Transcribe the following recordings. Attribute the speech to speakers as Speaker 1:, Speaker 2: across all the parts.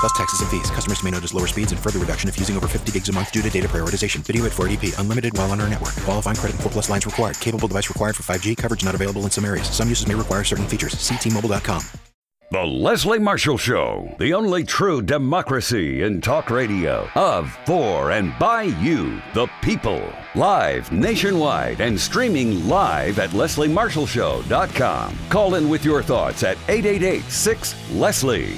Speaker 1: Plus taxes and fees. Customers may notice lower speeds and further reduction if using over 50 gigs a month due to data prioritization. Video at 480p. Unlimited while on our network. Qualifying credit and 4 plus lines required. Capable device required for 5G. Coverage not available in some areas. Some uses may require certain features. Ctmobile.com.
Speaker 2: The Leslie Marshall Show, the only true democracy in talk radio, of, for, and by you, the people. Live nationwide and streaming live at lesliemarshallshow.com. Call in with your thoughts at 888 6 Leslie.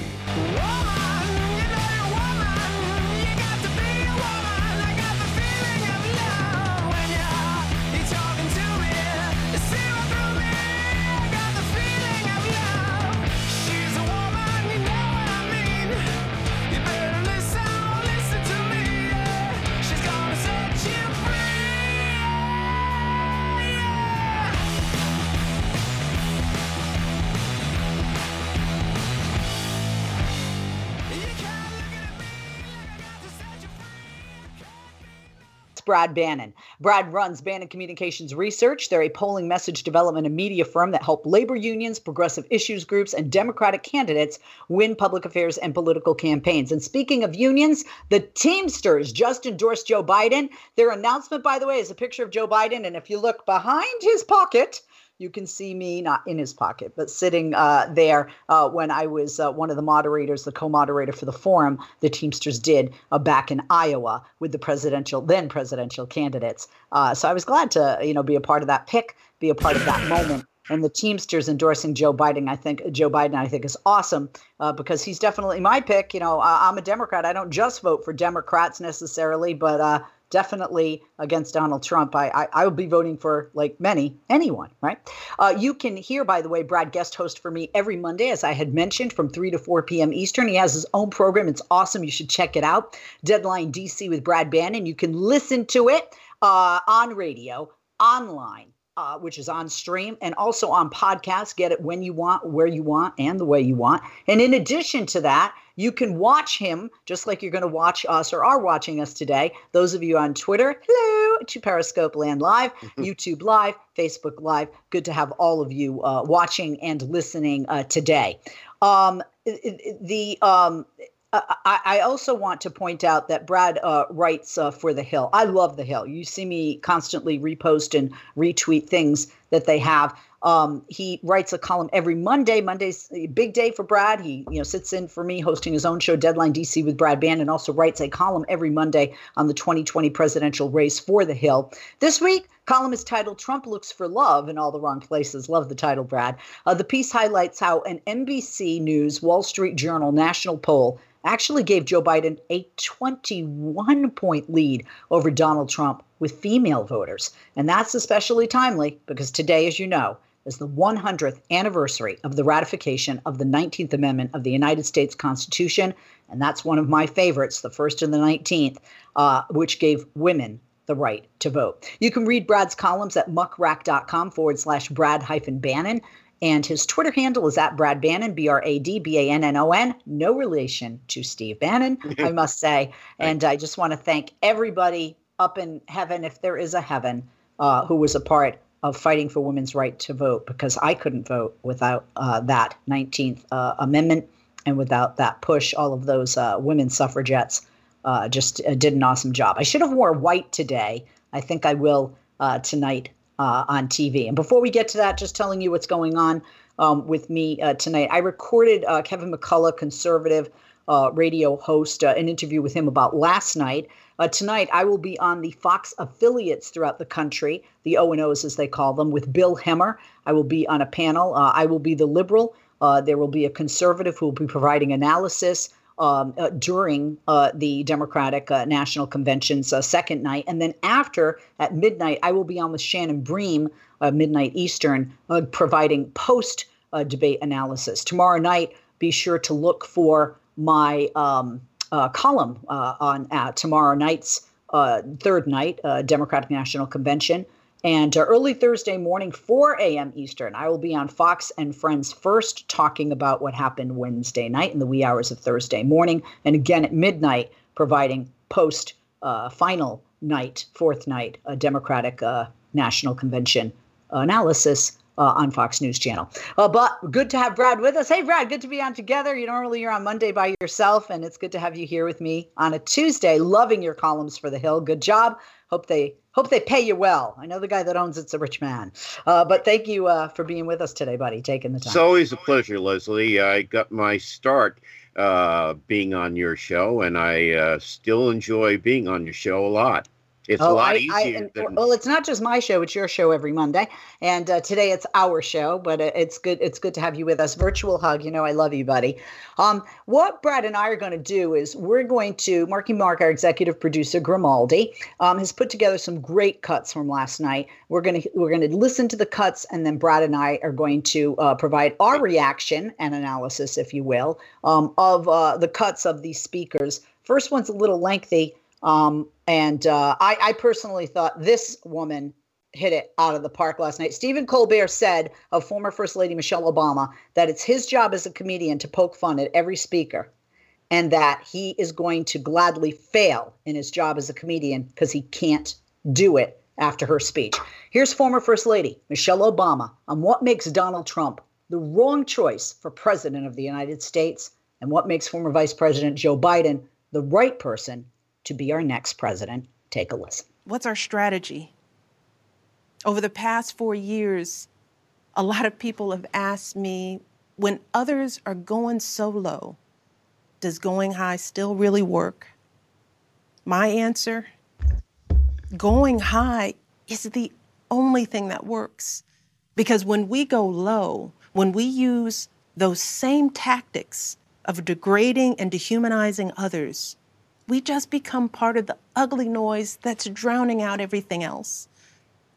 Speaker 3: Brad Bannon. Brad runs Bannon Communications Research. They're a polling message development and media firm that help labor unions, progressive issues groups, and Democratic candidates win public affairs and political campaigns. And speaking of unions, the Teamsters just endorsed Joe Biden. Their announcement, by the way, is a picture of Joe Biden. And if you look behind his pocket, you can see me not in his pocket, but sitting uh, there uh, when I was uh, one of the moderators, the co-moderator for the forum. The Teamsters did uh, back in Iowa with the presidential, then presidential candidates. Uh, so I was glad to, you know, be a part of that pick, be a part of that moment. And the Teamsters endorsing Joe Biden, I think Joe Biden, I think is awesome uh, because he's definitely my pick. You know, I'm a Democrat. I don't just vote for Democrats necessarily, but definitely against Donald Trump. I, I, I will be voting for like many anyone, right? Uh, you can hear, by the way, Brad guest host for me every Monday, as I had mentioned, from three to four p.m. Eastern. He has his own program. It's awesome. You should check it out. Deadline DC with Brad Bannon. You can listen to it uh, on radio, online uh, which is on stream and also on podcast. Get it when you want, where you want, and the way you want. And in addition to that, you can watch him just like you're going to watch us or are watching us today. Those of you on Twitter, hello to Periscope Land Live, mm-hmm. YouTube Live, Facebook Live. Good to have all of you uh, watching and listening uh, today. Um, the um, I, I, also want to point out that Brad uh, writes uh, for The Hill. I love The Hill. You see me constantly repost and retweet things that they have. Um, he writes a column every Monday. Monday's a big day for Brad. He you know sits in for me hosting his own show, Deadline DC with Brad Bannon, and also writes a column every Monday on the 2020 presidential race for The Hill. This week, column is titled "Trump Looks for Love in All the Wrong Places." Love the title, Brad. Uh, the piece highlights how an NBC News, Wall Street Journal national poll actually gave Joe Biden a 21 point lead over Donald Trump with female voters. And that's especially timely because today, as you know, is the 100th anniversary of the ratification of the 19th Amendment of the United States Constitution. And that's one of my favorites, the first and the 19th, uh, which gave women the right to vote. You can read Brad's columns at muckrack.com forward slash Brad hyphen Bannon. And his Twitter handle is at Brad Bannon, B R A D B A N N O N. No relation to Steve Bannon, I must say. And I just want to thank everybody up in heaven, if there is a heaven, uh, who was a part of fighting for women's right to vote, because I couldn't vote without uh, that 19th uh, Amendment and without that push. All of those uh, women suffragettes uh, just uh, did an awesome job. I should have wore white today. I think I will tonight on TV. And before we get to that, just telling you what's going on um, with me tonight. I recorded Kevin McCullough, conservative radio host, an interview with him about last night. Uh, tonight, I will be on the Fox affiliates throughout the country, the O and O's as they call them, with Bill Hemmer. I will be on a panel. I will be the liberal. there will be a conservative who will be providing analysis um, uh, during uh, the Democratic uh, National Convention's uh, second night. And then after, at midnight, I will be on with Shannon Bream, uh, midnight Eastern, uh, providing post debate analysis. Tomorrow night, be sure to look for my um, column on tomorrow night's third night, Democratic National Convention. And uh, early Thursday morning, 4 a.m. Eastern, I will be on Fox and Friends first talking about what happened Wednesday night in the wee hours of Thursday morning. And again at midnight, providing post uh, final night, fourth night, a Democratic uh, National Convention analysis uh, on Fox News Channel. Uh, but good to have Brad with us. Hey, Brad, good to be on together. You normally you're on Monday by yourself, and it's good to have you here with me on a Tuesday. Loving your columns for the Hill. Good job. Hope they hope they pay you well. I know the guy that owns it's a rich man. Uh, but thank you uh, for being with us today, buddy. Taking the time.
Speaker 4: It's always a pleasure, Leslie. I got my start uh, being on your show, and I uh, still enjoy being on your show a lot. It's oh, a lot I, easier. I,
Speaker 3: than... Well, it's not just my show; it's your show every Monday, and uh, today it's our show. But uh, it's good. It's good to have you with us. Virtual hug. You know, I love you, buddy. Um, what Brad and I are going to do is we're going to Marky Mark, our executive producer Grimaldi, um, has put together some great cuts from last night. We're gonna we're gonna listen to the cuts, and then Brad and I are going to uh, provide our reaction and analysis, if you will, um, of uh, the cuts of these speakers. First one's a little lengthy. Um, and uh, I, I personally thought this woman hit it out of the park last night. Stephen Colbert said of former First Lady Michelle Obama that it's his job as a comedian to poke fun at every speaker and that he is going to gladly fail in his job as a comedian because he can't do it after her speech. Here's former First Lady Michelle Obama on what makes Donald Trump the wrong choice for President of the United States and what makes former Vice President Joe Biden the right person to be our next president. Take a listen.
Speaker 5: What's our strategy? Over the past four years, a lot of people have asked me when others are going so low, does going high still really work? My answer going high is the only thing that works. Because when we go low, when we use those same tactics of degrading and dehumanizing others, we just become part of the ugly noise that's drowning out everything else.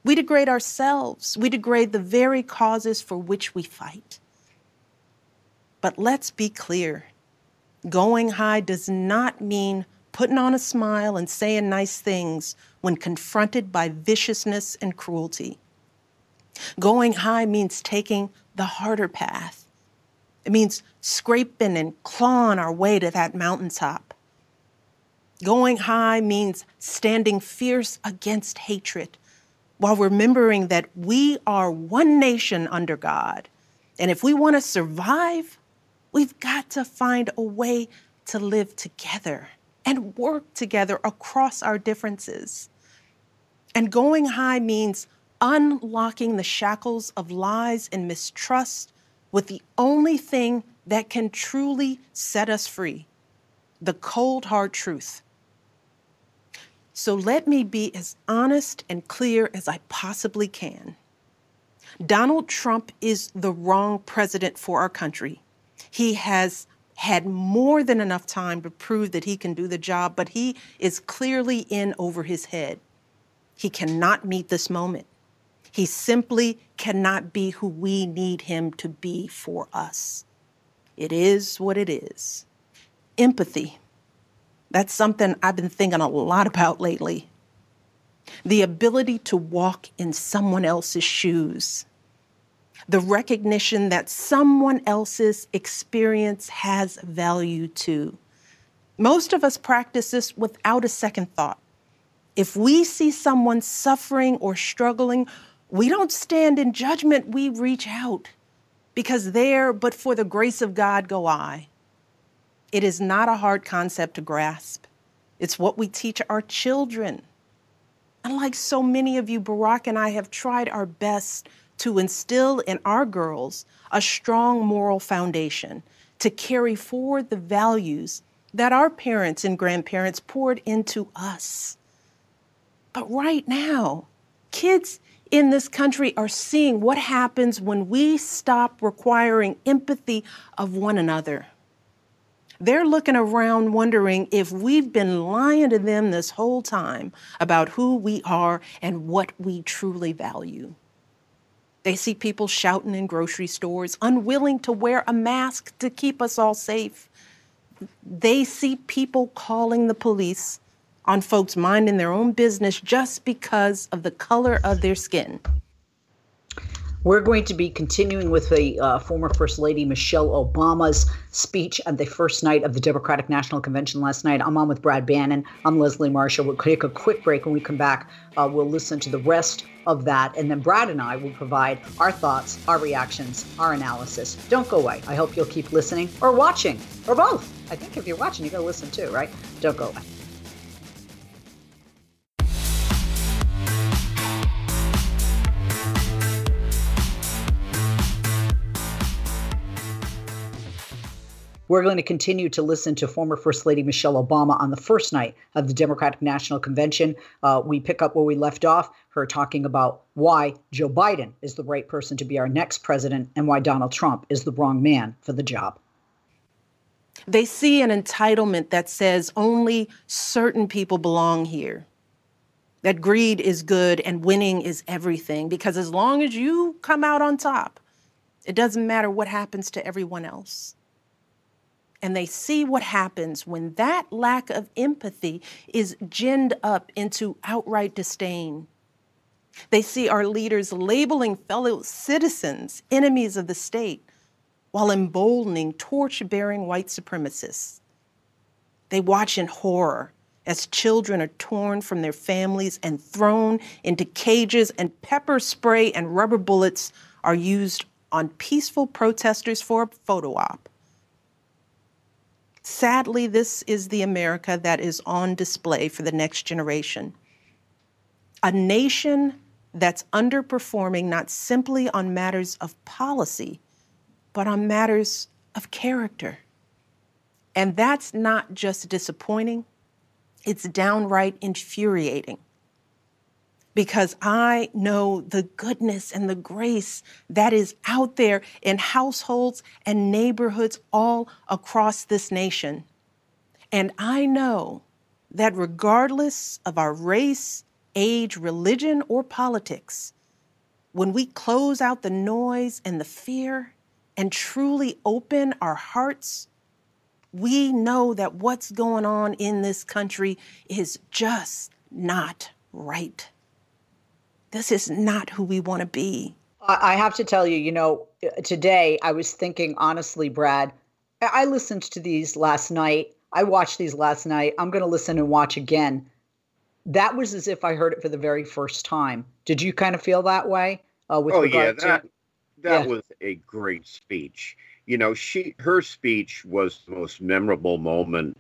Speaker 5: We degrade ourselves. We degrade the very causes for which we fight. But let's be clear going high does not mean putting on a smile and saying nice things when confronted by viciousness and cruelty. Going high means taking the harder path. It means scraping and clawing our way to that mountaintop. Going high means standing fierce against hatred while remembering that we are one nation under God. And if we want to survive, we've got to find a way to live together and work together across our differences. And going high means unlocking the shackles of lies and mistrust with the only thing that can truly set us free the cold, hard truth so let me be as honest and clear as I possibly can. Donald Trump is the wrong president for our country. He has had more than enough time to prove that he can do the job, but he is clearly in over his head. He cannot meet this moment. He simply cannot be who we need him to be for us. It is what it is. Empathy that's something I've been thinking a lot about lately. The ability to walk in someone else's shoes. The recognition that someone else's experience has value too. Most of us practice this without a second thought. If we see someone suffering or struggling, we don't stand in judgment, we reach out. Because there, but for the grace of God, go I. It is not a hard concept to grasp. It's what we teach our children. Unlike so many of you, Barack and I have tried our best to instill in our girls a strong moral foundation to carry forward the values that our parents and grandparents poured into us. But right now, kids in this country are seeing what happens when we stop requiring empathy of one another. They're looking around wondering if we've been lying to them this whole time about who we are and what we truly value. They see people shouting in grocery stores, unwilling to wear a mask to keep us all safe. They see people calling the police on folks minding their own business just because of the color of their skin.
Speaker 3: We're going to be continuing with the uh, former First Lady Michelle Obama's speech at the first night of the Democratic National Convention last night. I'm on with Brad Bannon. I'm Leslie Marshall. We'll take a quick break. When we come back, uh, we'll listen to the rest of that. And then Brad and I will provide our thoughts, our reactions, our analysis. Don't go away. I hope you'll keep listening or watching or both. I think if you're watching, you got to listen too, right? Don't go away. We're going to continue to listen to former First Lady Michelle Obama on the first night of the Democratic National Convention. Uh, we pick up where we left off, her talking about why Joe Biden is the right person to be our next president and why Donald Trump is the wrong man for the job.
Speaker 5: They see an entitlement that says only certain people belong here. That greed is good and winning is everything because as long as you come out on top, it doesn't matter what happens to everyone else and they see what happens when that lack of empathy is ginned up into outright disdain. They see our leaders labeling fellow citizens enemies of the state while emboldening torch bearing white supremacists. They watch in horror as children are torn from their families and thrown into cages, and pepper spray and rubber bullets are used on peaceful protesters for a photo op. Sadly, this is the America that is on display for the next generation. A nation that's underperforming not simply on matters of policy, but on matters of character. And that's not just disappointing, it's downright infuriating because I know the goodness and the grace that is out there in households and neighborhoods all across this nation. And I know that regardless of our race, age, religion, or politics, when we close out the noise and the fear and truly open our hearts, we know that what's going on in this country is just not right. This is not who we want to be.
Speaker 3: I have to tell you, you know, today I was thinking honestly, Brad, I listened to these last night. I watched these last night. I'm going to listen and watch again. That was as if I heard it for the very first time. Did you kind of feel that way?
Speaker 4: Uh, with oh yeah, that to, that yeah. was a great speech. You know, she her speech was the most memorable moment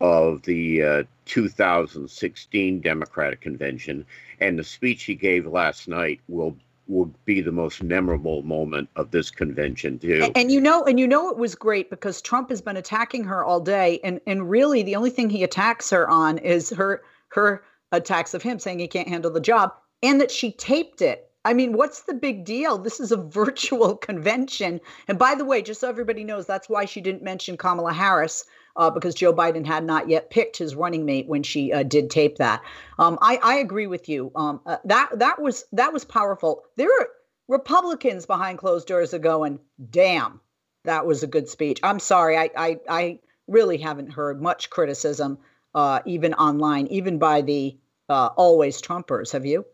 Speaker 4: of the uh, 2016 Democratic Convention, and the speech he gave last night will will be the most memorable moment of this convention too.
Speaker 3: And, and, you know, and you know, it was great because Trump has been attacking her all day, and and really the only thing he attacks her on is her her attacks of him saying he can't handle the job, and that she taped it. I mean, what's the big deal? This is a virtual convention. And by the way, just so everybody knows, that's why she didn't mention Kamala Harris uh, because Joe Biden had not yet picked his running mate when she uh, did tape that. Um, I, I, agree with you. Um, uh, that that was that was powerful. There are Republicans behind closed doors are going, "Damn, that was a good speech." I'm sorry, I I, I really haven't heard much criticism, uh, even online, even by the uh, always Trumpers. Have you?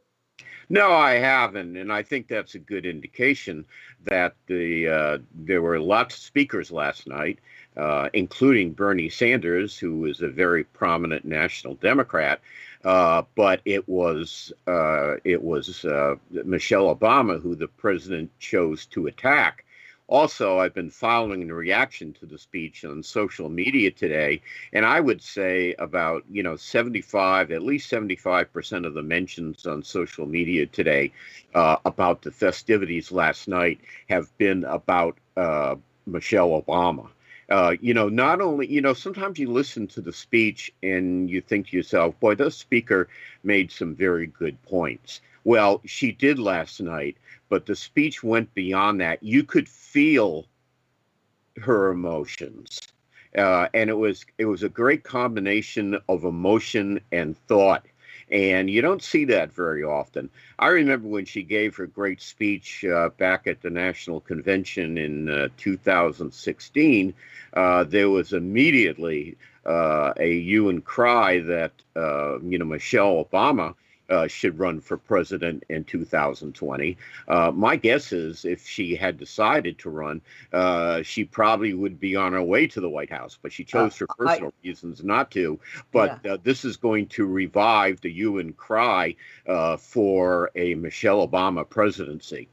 Speaker 4: No, I haven't, and I think that's a good indication that the uh, there were lots of speakers last night, uh, including Bernie Sanders, who is a very prominent national Democrat. Uh, but it was uh, it was uh, Michelle Obama who the president chose to attack. Also, I've been following the reaction to the speech on social media today, and I would say about you know 75, at least 75 percent of the mentions on social media today uh, about the festivities last night have been about uh, Michelle Obama. Uh, you know, not only, you know, sometimes you listen to the speech and you think to yourself, boy, this speaker made some very good points. Well, she did last night, but the speech went beyond that. You could feel her emotions. Uh, and it was it was a great combination of emotion and thought and you don't see that very often. I remember when she gave her great speech uh, back at the National Convention in uh, 2016, uh, there was immediately uh, a hue and cry that uh, you know Michelle Obama uh, should run for president in 2020. Uh, my guess is if she had decided to run, uh, she probably would be on her way to the White House, but she chose for personal I, reasons not to. But yeah. Uh, this is going to revive the hue and cry uh, for a Michelle Obama presidency.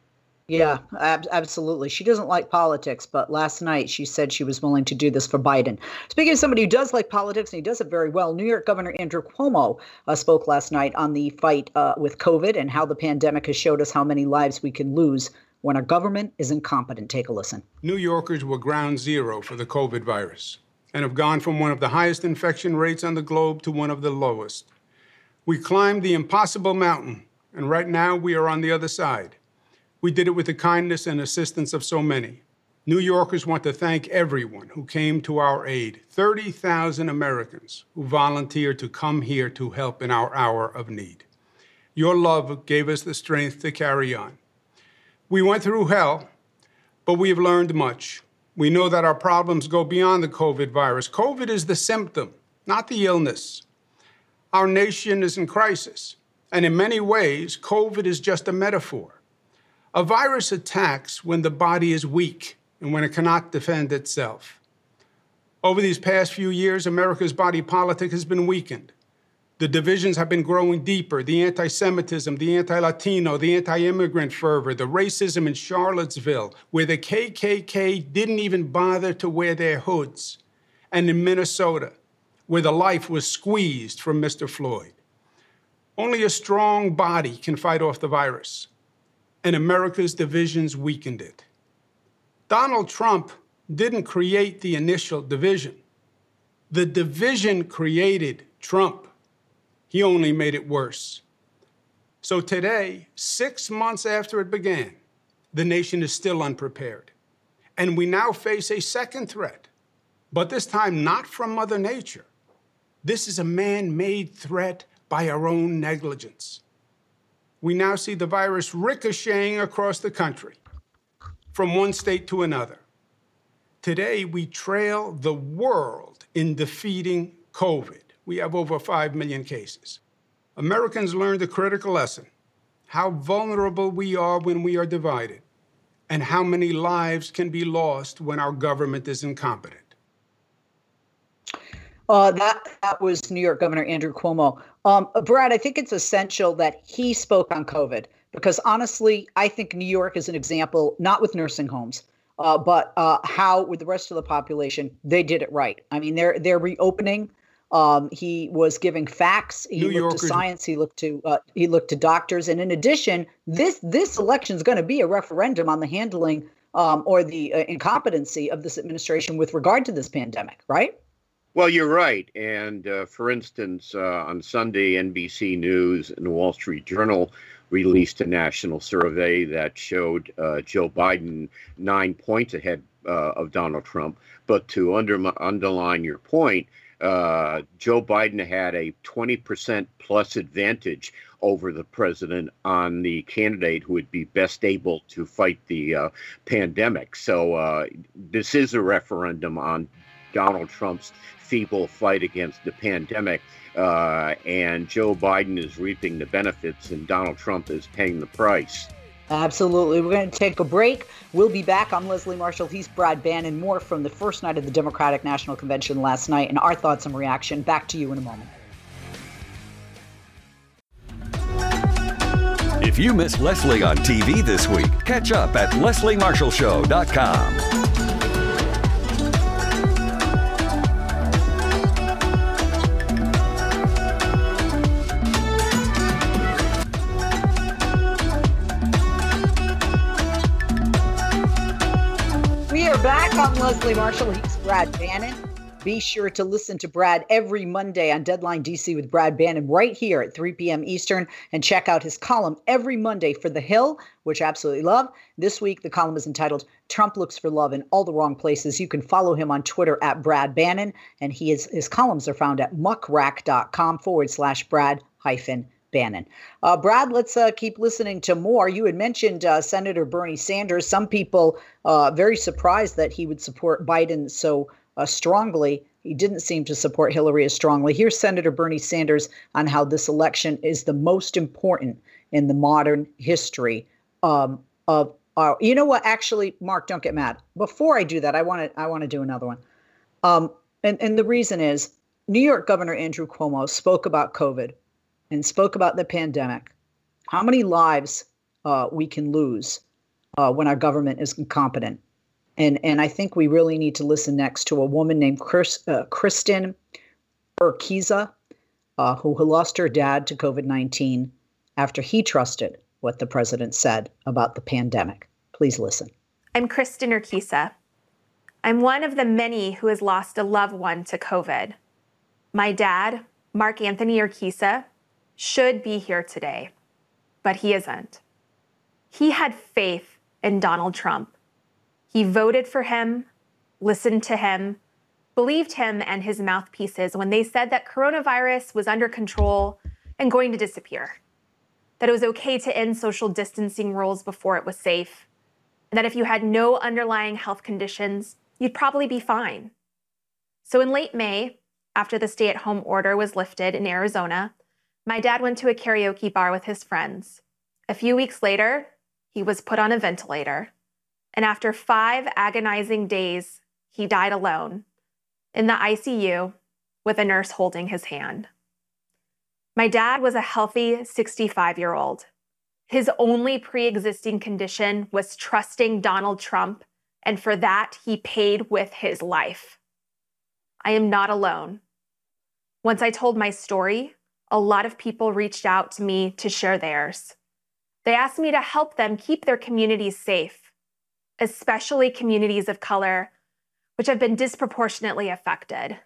Speaker 3: Yeah, ab- absolutely. She doesn't like politics, but last night she said she was willing to do this for Biden. Speaking of somebody who does like politics and he does it very well, New York Governor Andrew Cuomo uh, spoke last night on the fight uh, with COVID and how the pandemic has showed us how many lives we can lose when our government is incompetent. Take a listen.
Speaker 6: New Yorkers were ground zero for the COVID virus and have gone from one of the highest infection rates on the globe to one of the lowest. We climbed the impossible mountain, and right now we are on the other side. We did it with the kindness and assistance of so many. New Yorkers want to thank everyone who came to our aid 30,000 Americans who volunteered to come here to help in our hour of need. Your love gave us the strength to carry on. We went through hell, but we have learned much. We know that our problems go beyond the COVID virus. COVID is the symptom, not the illness. Our nation is in crisis, and in many ways, COVID is just a metaphor. A virus attacks when the body is weak and when it cannot defend itself. Over these past few years, America's body politic has been weakened. The divisions have been growing deeper the anti Semitism, the anti Latino, the anti immigrant fervor, the racism in Charlottesville, where the KKK didn't even bother to wear their hoods, and in Minnesota, where the life was squeezed from Mr. Floyd. Only a strong body can fight off the virus and America's divisions weakened it. Donald Trump didn't create the initial division. The division created Trump. He only made it worse. So today, six months after it began, the nation is still unprepared. And we now face a second threat, but this time not from Mother Nature. This is a man made threat by our own negligence we now see the virus ricocheting across the country from one state to another. Today, we trail the world in defeating COVID. We have over 5 million cases. Americans learned a critical lesson how vulnerable we are when we are divided, and how many lives can be lost when our government is incompetent.
Speaker 3: Uh, that that was New York Governor Andrew Cuomo. Um, Brad, I think it's essential that he spoke on COVID because honestly, I think New York is an example, not with nursing homes, uh, but uh, how with the rest of the population they did it right. I mean, they're they're reopening. Um, he was giving facts. He New looked Yorkers. to science. He looked to uh, he looked to doctors. And in addition, this this election is going to be a referendum on the handling um, or the uh, incompetency of this administration with regard to this pandemic, right?
Speaker 4: Well, you're right. And uh, for instance, uh, on Sunday, NBC News and the Wall Street Journal released a national survey that showed uh, Joe Biden nine points ahead uh, of Donald Trump. But to under- underline your point, uh, Joe Biden had a 20% plus advantage over the president on the candidate who would be best able to fight the uh, pandemic. So this is a referendum on Donald Trump's feeble fight against the pandemic. Uh, and Joe Biden is reaping the benefits, and Donald Trump is paying the price.
Speaker 3: Absolutely. We're going to take a break. We'll be back. I'm Leslie Marshall. He's Brad Bannon. More from the first night of the Democratic National Convention last night and our thoughts and reaction. Back to you in a moment.
Speaker 2: If you missed Leslie on TV this week, catch up at lesliemarshallshow.com.
Speaker 3: I'm Leslie Marshall. He's Brad Bannon. Be sure to listen to Brad every Monday on Deadline DC with Brad Bannon right here at 3 p.m. Eastern and check out his column every Monday for The Hill, which I absolutely love. This week, the column is entitled Trump Looks for Love in All the Wrong Places. You can follow him on Twitter at Brad Bannon, and he is, his columns are found at muckrack.com forward slash Brad hyphen Bannon. Uh, Brad, let's uh, keep listening to more. You had mentioned uh, Senator Bernie Sanders. Some people uh, very surprised that he would support Biden so uh, strongly. He didn't seem to support Hillary as strongly. Here's Senator Bernie Sanders on how this election is the most important in the modern history um, of our. You know what? Actually, Mark, don't get mad. Before I do that, I want to I want to do another one. Um, and and the reason is New York Governor Andrew Cuomo spoke about COVID and spoke about the pandemic. How many lives uh, we can lose uh, when our government is incompetent? And and I think we really need to listen next to a woman named Chris, uh, Kristen Urquiza, uh, who lost her dad to COVID nineteen after he trusted what the president said about the pandemic. Please listen.
Speaker 7: I'm Kristen Urquiza. I'm one of the many who has lost a loved one to COVID. My dad, Mark Anthony Urquiza, should be here today, but he isn't. He had faith in Donald Trump. He voted for him, listened to him, believed him and his mouthpieces when they said that coronavirus was under control and going to disappear, that it was okay to end social distancing rules before it was safe, and that if you had no underlying health conditions, you'd probably be fine. So in late May, after the stay at home order was lifted in Arizona, my dad went to a karaoke bar with his friends. A few weeks later, he was put on a ventilator. And after five agonizing days, he died alone in the ICU with a nurse holding his hand. My dad was a healthy 65 year old. His only pre existing condition was trusting Donald Trump, and for that, he paid with his life. I am not alone. Once I told my story, a lot of people reached out to me to share theirs. They asked me to help them keep their communities safe, especially communities of color, which have been disproportionately affected.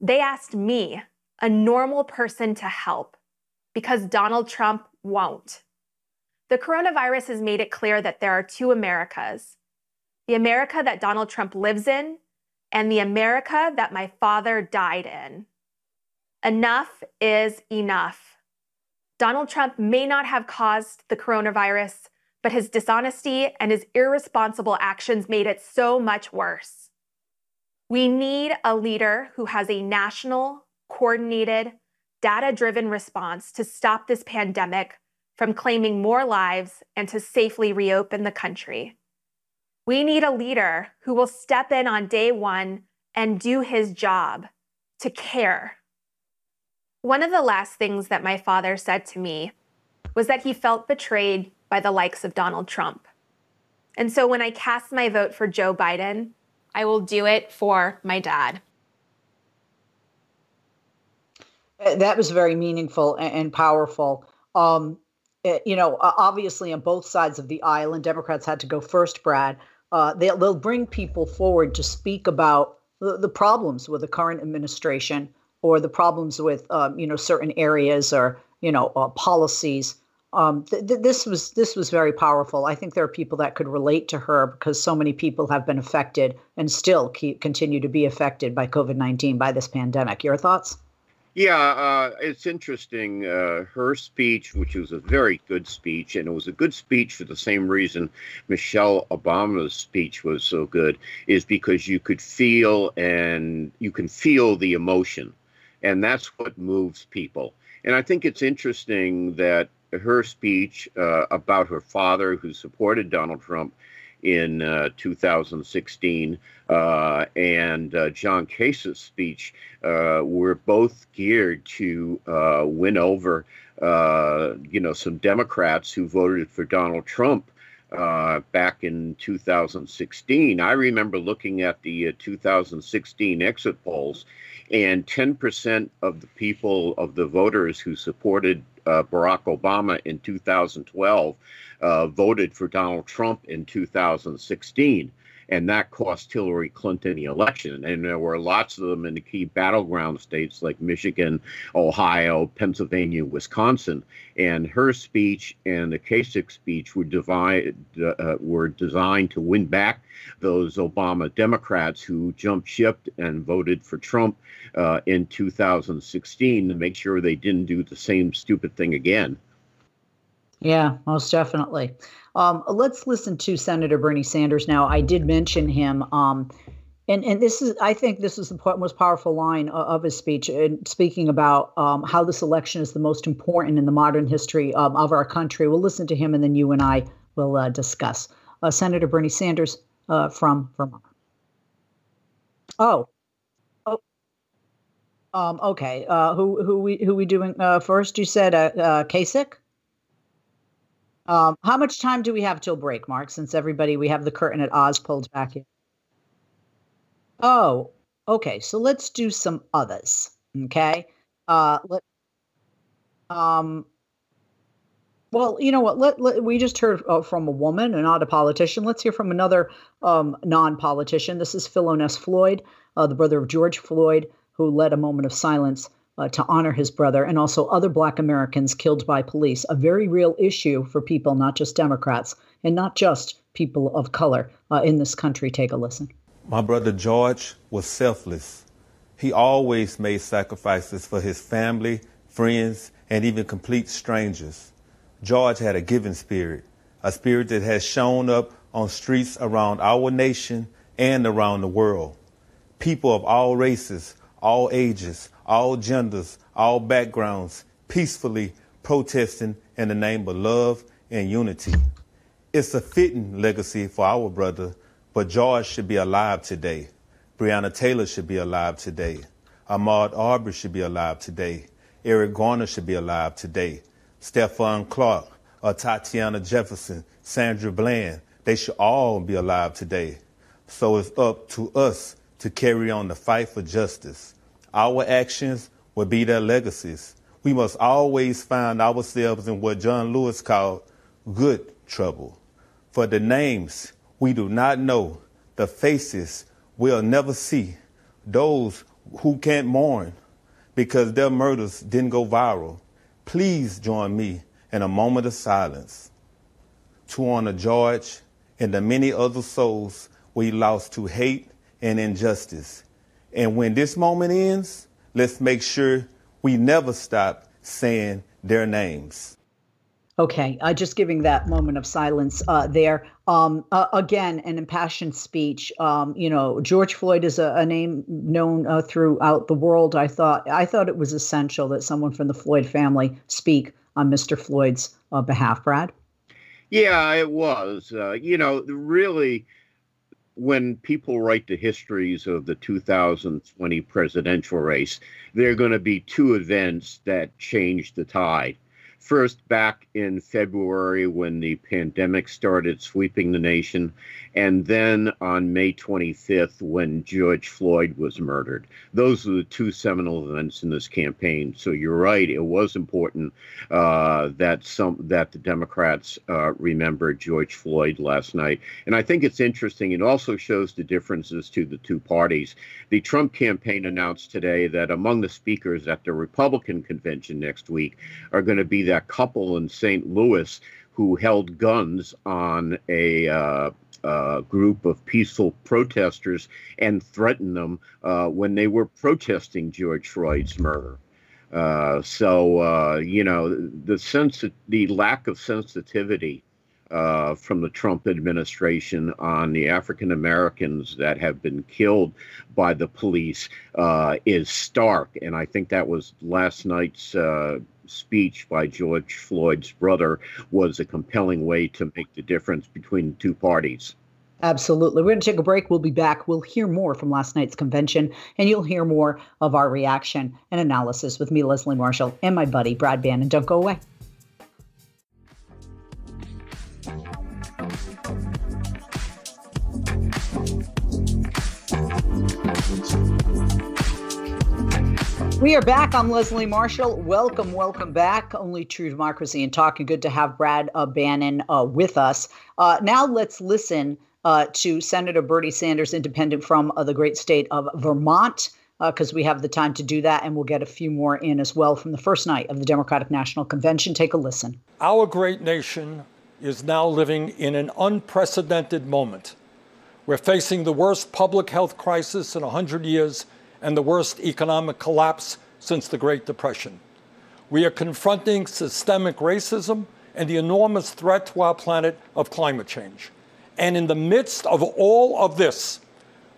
Speaker 7: They asked me, a normal person, to help because Donald Trump won't. The coronavirus has made it clear that there are two Americas the America that Donald Trump lives in and the America that my father died in. Enough is enough. Donald Trump may not have caused the coronavirus, but his dishonesty and his irresponsible actions made it so much worse. We need a leader who has a national, coordinated, data driven response to stop this pandemic from claiming more lives and to safely reopen the country. We need a leader who will step in on day one and do his job to care one of the last things that my father said to me was that he felt betrayed by the likes of Donald Trump. And so when I cast my vote for Joe Biden, I will do it for my dad.
Speaker 3: Uh, that was very meaningful and powerful. Um, uh, you know, obviously on both sides of the aisle, and Democrats had to go first, Brad. Uh, they'll, bring people forward to speak about the problems with the current administration or the problems with um, you know certain areas or you know uh, policies. Um, th- th- this was this was very powerful. I think there are people that could relate to her because so many people have been affected and still keep, continue to be affected by COVID nineteen by this pandemic. Your thoughts?
Speaker 4: Yeah, uh, it's interesting. Uh, her speech, which was a very good speech, and it was a good speech for the same reason Michelle Obama's speech was so good, is because you could feel and you can feel the emotion and that's what moves people. And I think it's interesting that her speech uh, about her father, who supported Donald Trump in uh, 2016, uh, and uh, John Kasich's speech uh, were both geared to uh, win over, you know, some Democrats who voted for Donald Trump. back in 2016, I remember looking at the 2016 exit polls, and 10% of the people, of the voters who supported uh, Barack Obama in 2012, uh, voted for Donald Trump in 2016 and that cost Hillary Clinton the election. And there were lots of them in the key battleground states like Michigan, Ohio, Pennsylvania, Wisconsin. And her speech and the Kasich speech were, divide, uh, were designed to win back those Obama Democrats who jumped ship and voted for Trump uh, in 2016 to make sure they didn't do the same stupid thing again.
Speaker 3: Yeah, most definitely. Um, let's listen to Senator Bernie Sanders now. I did mention him um, And and this is, I think, this is the most powerful line of his speech, in speaking about um, how this election is the most important in the modern history of our country. We'll listen to him, and then you and I will uh, discuss. Uh, Senator Bernie Sanders uh, from Vermont. Oh, oh, um, okay. Uh, who who we who we doing uh, first? You said uh, uh, Kasich. Um, how much time do we have till break, Mark? Since everybody, we have the curtain at Oz pulled back in. Oh, okay. So let's do some others. Okay. Uh, let, um, well, you know what? Let, let we just heard uh, from a woman and not a politician. Let's hear from another um, non-politician. This is Phil Philonise Floyd, uh, the brother of George Floyd, who led a moment of silence uh, to honor his brother and also other Black Americans killed by police. A very real issue for people, not just Democrats, and not just people of color uh, in this country. Take a listen.
Speaker 8: My brother George was selfless. He always made sacrifices for his family, friends, and even complete strangers. George had a giving spirit, a spirit that has shown up on streets around our nation and around the world. People of all races, all ages, all genders, all backgrounds, peacefully protesting in the name of love and unity. It's a fitting legacy for our brother but George should be alive today. Breonna Taylor should be alive today. Ahmaud Arbery should be alive today. Eric Garner should be alive today. Stephon Clark, Atatiana Jefferson, Sandra Bland, they should all be alive today. So it's up to us to carry on the fight for justice. Our actions will be their legacies. We must always find ourselves in what John Lewis called good trouble. For the names we do not know the faces we'll never see, those who can't mourn because their murders didn't go viral. Please join me in a moment of silence to honor George and the many other souls we lost to hate and injustice. And when this moment ends, let's make sure we never stop saying their names.
Speaker 3: Okay, uh, just giving that moment of silence uh, there. Um, uh, again, an impassioned speech. Um, you know, George Floyd is a, a name known uh, throughout the world. I thought I thought it was essential that someone from the Floyd family speak on Mr. Floyd's uh, behalf. Brad.
Speaker 4: Yeah, it was. Uh, you know, really, when people write the histories of the 2020 presidential race, there are going to be two events that change the tide First, back in February when the pandemic started sweeping the nation, and then on May 25th when George Floyd was murdered. Those are the two seminal events in this campaign. So you're right; it was important uh, that some that the Democrats uh, remembered George Floyd last night, and I think it's interesting. It also shows the differences to the two parties. The Trump campaign announced today that among the speakers at the Republican convention next week are going to be that couple in St. Louis who held guns on a uh, uh, group of peaceful protesters and threatened them uh, when they were protesting George Floyd's murder. Uh, so uh, you know the sense, the lack of sensitivity uh, from the Trump administration on the African Americans that have been killed by the police uh, is stark, and I think that was last night's speech by George Floyd's brother was a compelling way to make the difference between the two parties.
Speaker 3: Absolutely. We're going to take a break. We'll be back. We'll hear more from last night's convention, and you'll hear more of our reaction and analysis with me, Leslie Marshall, and my buddy, Brad Bannon. Don't go away. We are back. I'm Leslie Marshall. Welcome, welcome back. Only True Democracy and Talking. Good to have Brad uh, Bannon uh, with us. Uh, now let's listen uh, to Senator Bernie Sanders, independent from uh, the great state of Vermont, because uh, we have the time to do that, and we'll get a few more in as well from the first night of the Democratic National Convention. Take a listen.
Speaker 9: Our great nation is now living in an unprecedented moment. We're facing the worst public health crisis in 100 years and the worst economic collapse since the Great Depression. We are confronting systemic racism and the enormous threat to our planet of climate change. And in the midst of all of this,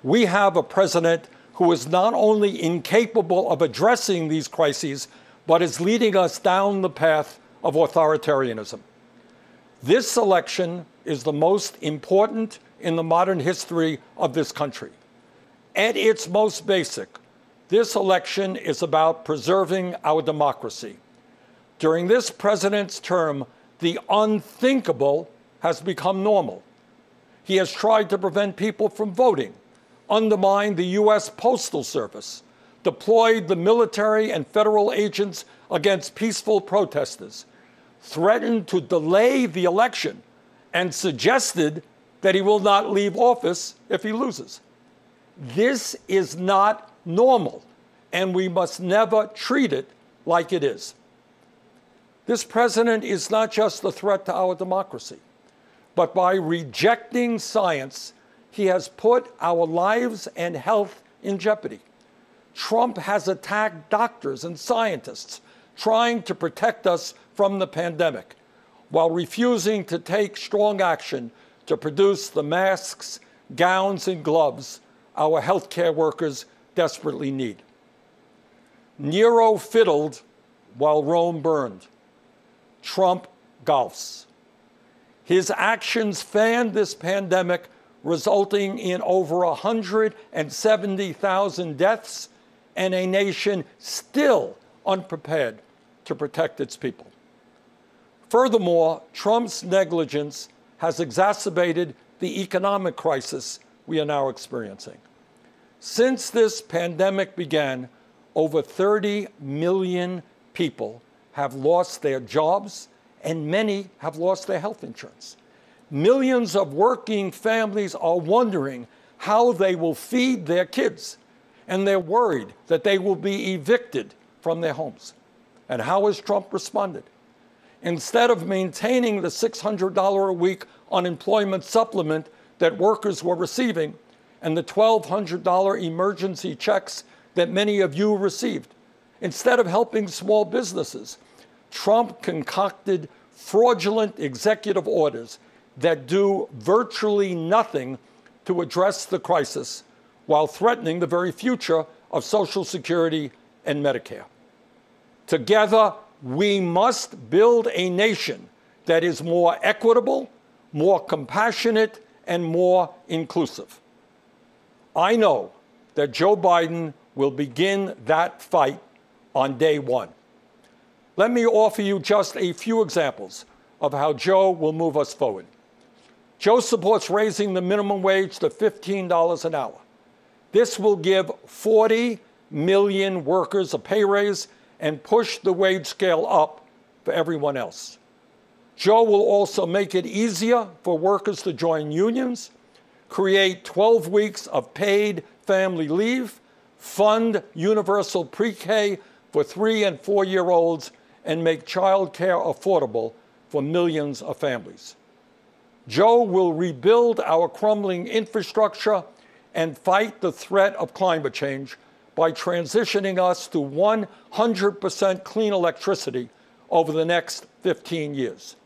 Speaker 9: we have a president who is not only incapable of addressing these crises, but is leading us down the path of authoritarianism. This election is the most important in the modern history of this country. At its most basic, this election is about preserving our democracy. During this president's term, the unthinkable has become normal. He has tried to prevent people from voting, undermined the U.S. Postal Service, deployed the military and federal agents against peaceful protesters, threatened to delay the election, and suggested that he will not leave office if he loses. This is not normal, and we must never treat it like it is. This president is not just a threat to our democracy, but by rejecting science, he has put our lives and health in jeopardy. Trump has attacked doctors and scientists trying to protect us from the pandemic while refusing to take strong action to produce the masks, gowns, and gloves our healthcare workers desperately need. Nero fiddled while Rome burned. Trump golfs. His actions fanned this pandemic, resulting in over 170,000 deaths and a nation still unprepared to protect its people. Furthermore, Trump's negligence has exacerbated the economic crisis we are now experiencing. Since this pandemic began, over 30 million people have lost their jobs and many have lost their health insurance. Millions of working families are wondering how they will feed their kids, and they're worried that they will be evicted from their homes. And how has Trump responded? Instead of maintaining the $600 a week unemployment supplement that workers were receiving and the $1,200 emergency checks that many of you received, instead of helping small businesses, Trump concocted fraudulent executive orders that do virtually nothing to address the crisis while threatening the very future of Social Security and Medicare. Together, we must build a nation that is more equitable, more compassionate, and more inclusive. I know that Joe Biden will begin that fight on day one. Let me offer you just a few examples of how Joe will move us forward. Joe supports raising the minimum wage to $15 an hour. This will give 40 million workers a pay raise and push the wage scale up for everyone else. Joe will also make it easier for workers to join unions, create 12 weeks of paid family leave, fund universal pre K for three and four year olds, and make childcare affordable for millions of families. Joe will rebuild our crumbling infrastructure and fight the threat of climate change by transitioning us to 100% clean electricity over the next 15 years.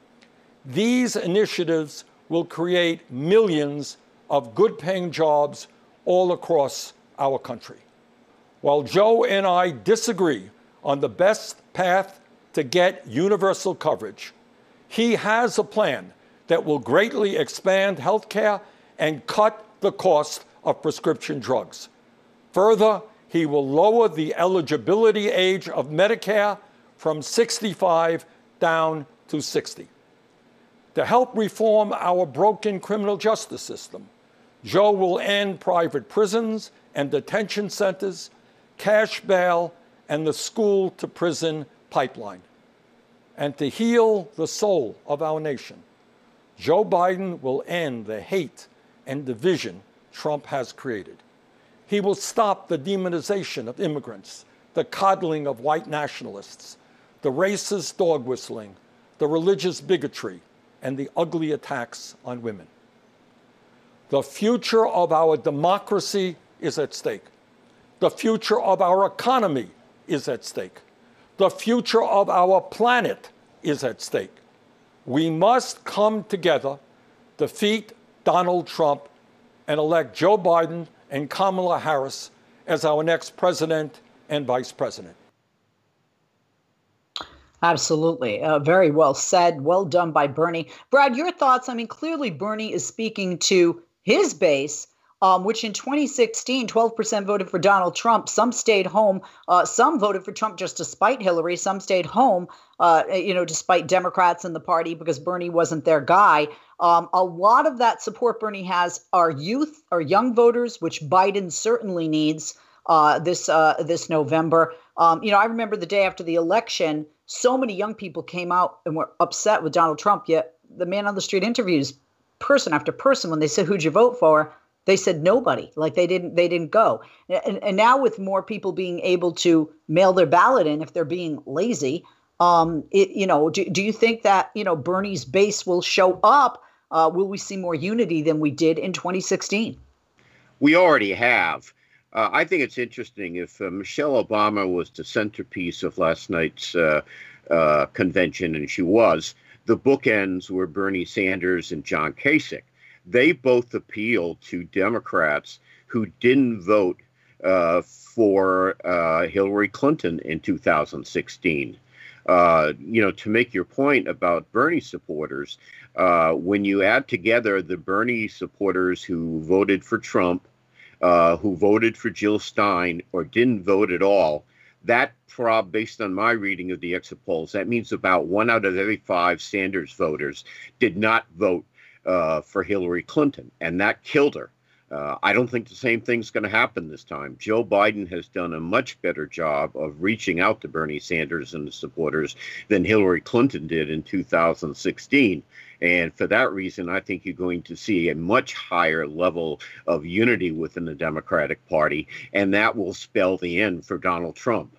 Speaker 9: These initiatives will create millions of good paying jobs all across our country. While Joe and I disagree on the best path to get universal coverage, he has a plan that will greatly expand health care and cut the cost of prescription drugs. Further, he will lower the eligibility age of Medicare from 65 down to 60. To help reform our broken criminal justice system, Joe will end private prisons and detention centers, cash bail, and the school to prison pipeline. And to heal the soul of our nation, Joe Biden will end the hate and division Trump has created. He will stop the demonization of immigrants, the coddling of white nationalists, the racist dog whistling, the religious bigotry, and the ugly attacks on women. The future of our democracy is at stake. The future of our economy is at stake. The future of our planet is at stake. We must come together, defeat Donald Trump, and elect Joe Biden and Kamala Harris as our next president and vice president.
Speaker 3: Absolutely. Uh, very well said. Well done by Bernie. Brad, your thoughts? I mean, clearly Bernie is speaking to his base, um, which in 2016, 12% voted for Donald Trump. Some stayed home. Uh, some voted for Trump just despite Hillary. Some stayed home, uh, you know, despite Democrats in the party because Bernie wasn't their guy. Um, a lot of that support Bernie has are youth, are young voters, which Biden certainly needs uh, this uh, this November. Um, you know, I remember the day after the election so many young people came out and were upset with Donald Trump. Yet the man on the street interviews person after person when they said, "Who'd you vote for?" They said nobody. Like they didn't. They didn't go. And, and now with more people being able to mail their ballot in if they're being lazy, um, it, you know, do, do you think that you know Bernie's base will show up? Uh, will we see more unity than we did in 2016?
Speaker 4: We already have. Uh, I think it's interesting if uh, Michelle Obama was the centerpiece of last night's uh, uh, convention, and she was, the bookends were Bernie Sanders and John Kasich. They both appealed to Democrats who didn't vote uh, for uh, Hillary Clinton in 2016. you know, to make your point about Bernie supporters, when you add together the Bernie supporters who voted for Trump, uh, who voted for Jill Stein or didn't vote at all, that prob, based on my reading of the exit polls, that means about one out of every five Sanders voters did not vote uh, for Hillary Clinton, and that killed her. Uh, I don't think the same thing's going to happen this time. Joe Biden has done a much better job of reaching out to Bernie Sanders and his supporters than Hillary Clinton did in 2016. And for that reason, I think you're going to see a much higher level of unity within the Democratic Party, and that will spell the end for Donald Trump.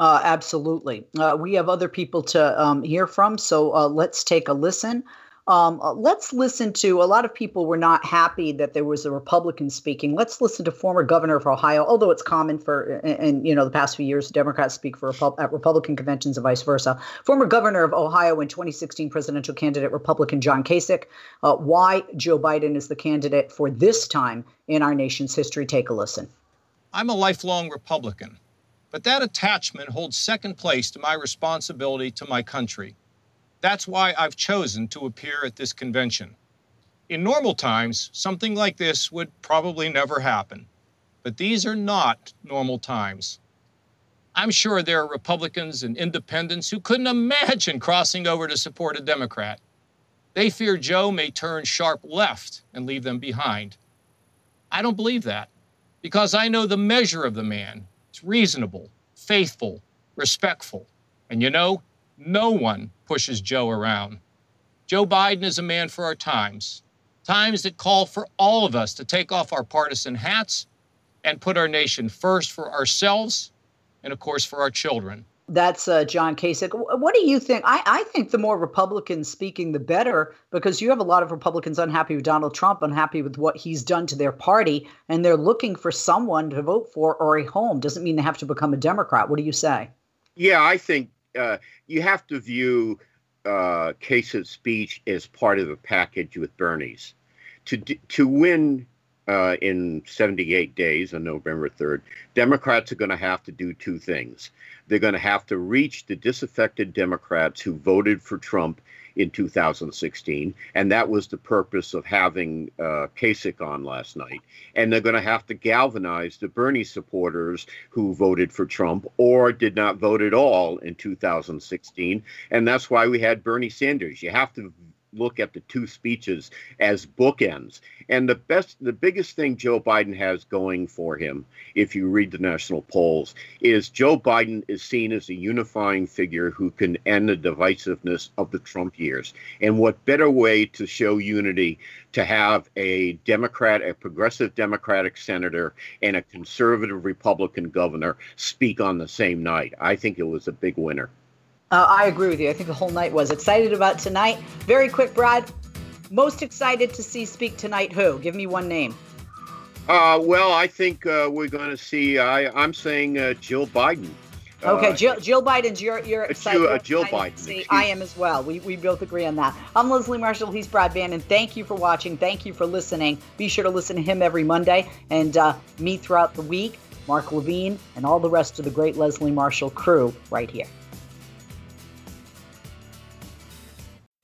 Speaker 3: Uh, absolutely. Uh, we have other people to um, hear from, so uh, let's take a listen. Um, uh, let's listen to a lot of people were not happy that there was a Republican speaking. Let's listen to former governor of Ohio, although it's common for, and you know, the past few years, Democrats speak for at Republican conventions and vice versa. Former governor of Ohio and 2016 presidential candidate Republican John Kasich. Uh, why Joe Biden is the candidate for this time in our nation's history. Take a listen.
Speaker 10: I'm a lifelong Republican, but that attachment holds second place to my responsibility to my country. That's why I've chosen to appear at this convention. In normal times, something like this would probably never happen. But these are not normal times. I'm sure there are Republicans and independents who couldn't imagine crossing over to support a Democrat. They fear Joe may turn sharp left and leave them behind. I don't believe that because I know the measure of the man. It's reasonable, faithful, respectful. And you know, no one pushes Joe around. Joe Biden is a man for our times, times that call for all of us to take off our partisan hats and put our nation first for ourselves and, of course, for our children.
Speaker 3: That's uh, John Kasich. What do you think? I, I think the more Republicans speaking, the better, because you have a lot of Republicans unhappy with Donald Trump, unhappy with what he's done to their party, and they're looking for someone to vote for or a home. Doesn't mean they have to become a Democrat. What do you say?
Speaker 4: Yeah, I think uh, you have to view uh, Kasich's speech as part of a package with Bernie's. To to win uh, in 78 days on November 3rd, Democrats are going to have to do two things. They're going to have to reach the disaffected Democrats who voted for Trump in 2016, and that was the purpose of having uh, Kasich on last night. And they're going to have to galvanize the Bernie supporters who voted for Trump or did not vote at all in 2016, and that's why we had Bernie Sanders. You have to look at the two speeches as bookends. And the best, the biggest thing Joe Biden has going for him, if you read the national polls, is Joe Biden is seen as a unifying figure who can end the divisiveness of the Trump years. And what better way to show unity to have a Democrat, a progressive Democratic senator, and a conservative Republican governor speak on the same night? I think it was a big winner.
Speaker 3: Uh, I agree with you. I think the whole night was excited about tonight. Very quick, Brad. Most excited to see speak tonight? Who? Give me one name.
Speaker 4: Uh, well, I think uh, we're going to see. I, am saying uh, Jill Biden.
Speaker 3: Okay,
Speaker 4: Uh,
Speaker 3: Jill, Jill Biden's you're you're excited.
Speaker 4: Jill- uh, Jill Biden,
Speaker 3: see. I am as well. We we both agree on that. I'm Leslie Marshall. He's Brad Bannon. Thank you for watching. Thank you for listening. Be sure to listen to him every Monday and uh, me throughout the week. Mark Levine and all the rest of the great Leslie Marshall crew right here.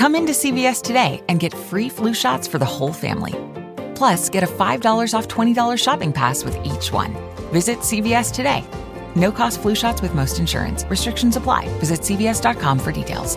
Speaker 11: Come into CVS today and get free flu shots for the whole family. Plus, get a $5 off $20 shopping pass with each one. Visit CVS today. No cost flu shots with most insurance. Restrictions apply. Visit CVS.com for details.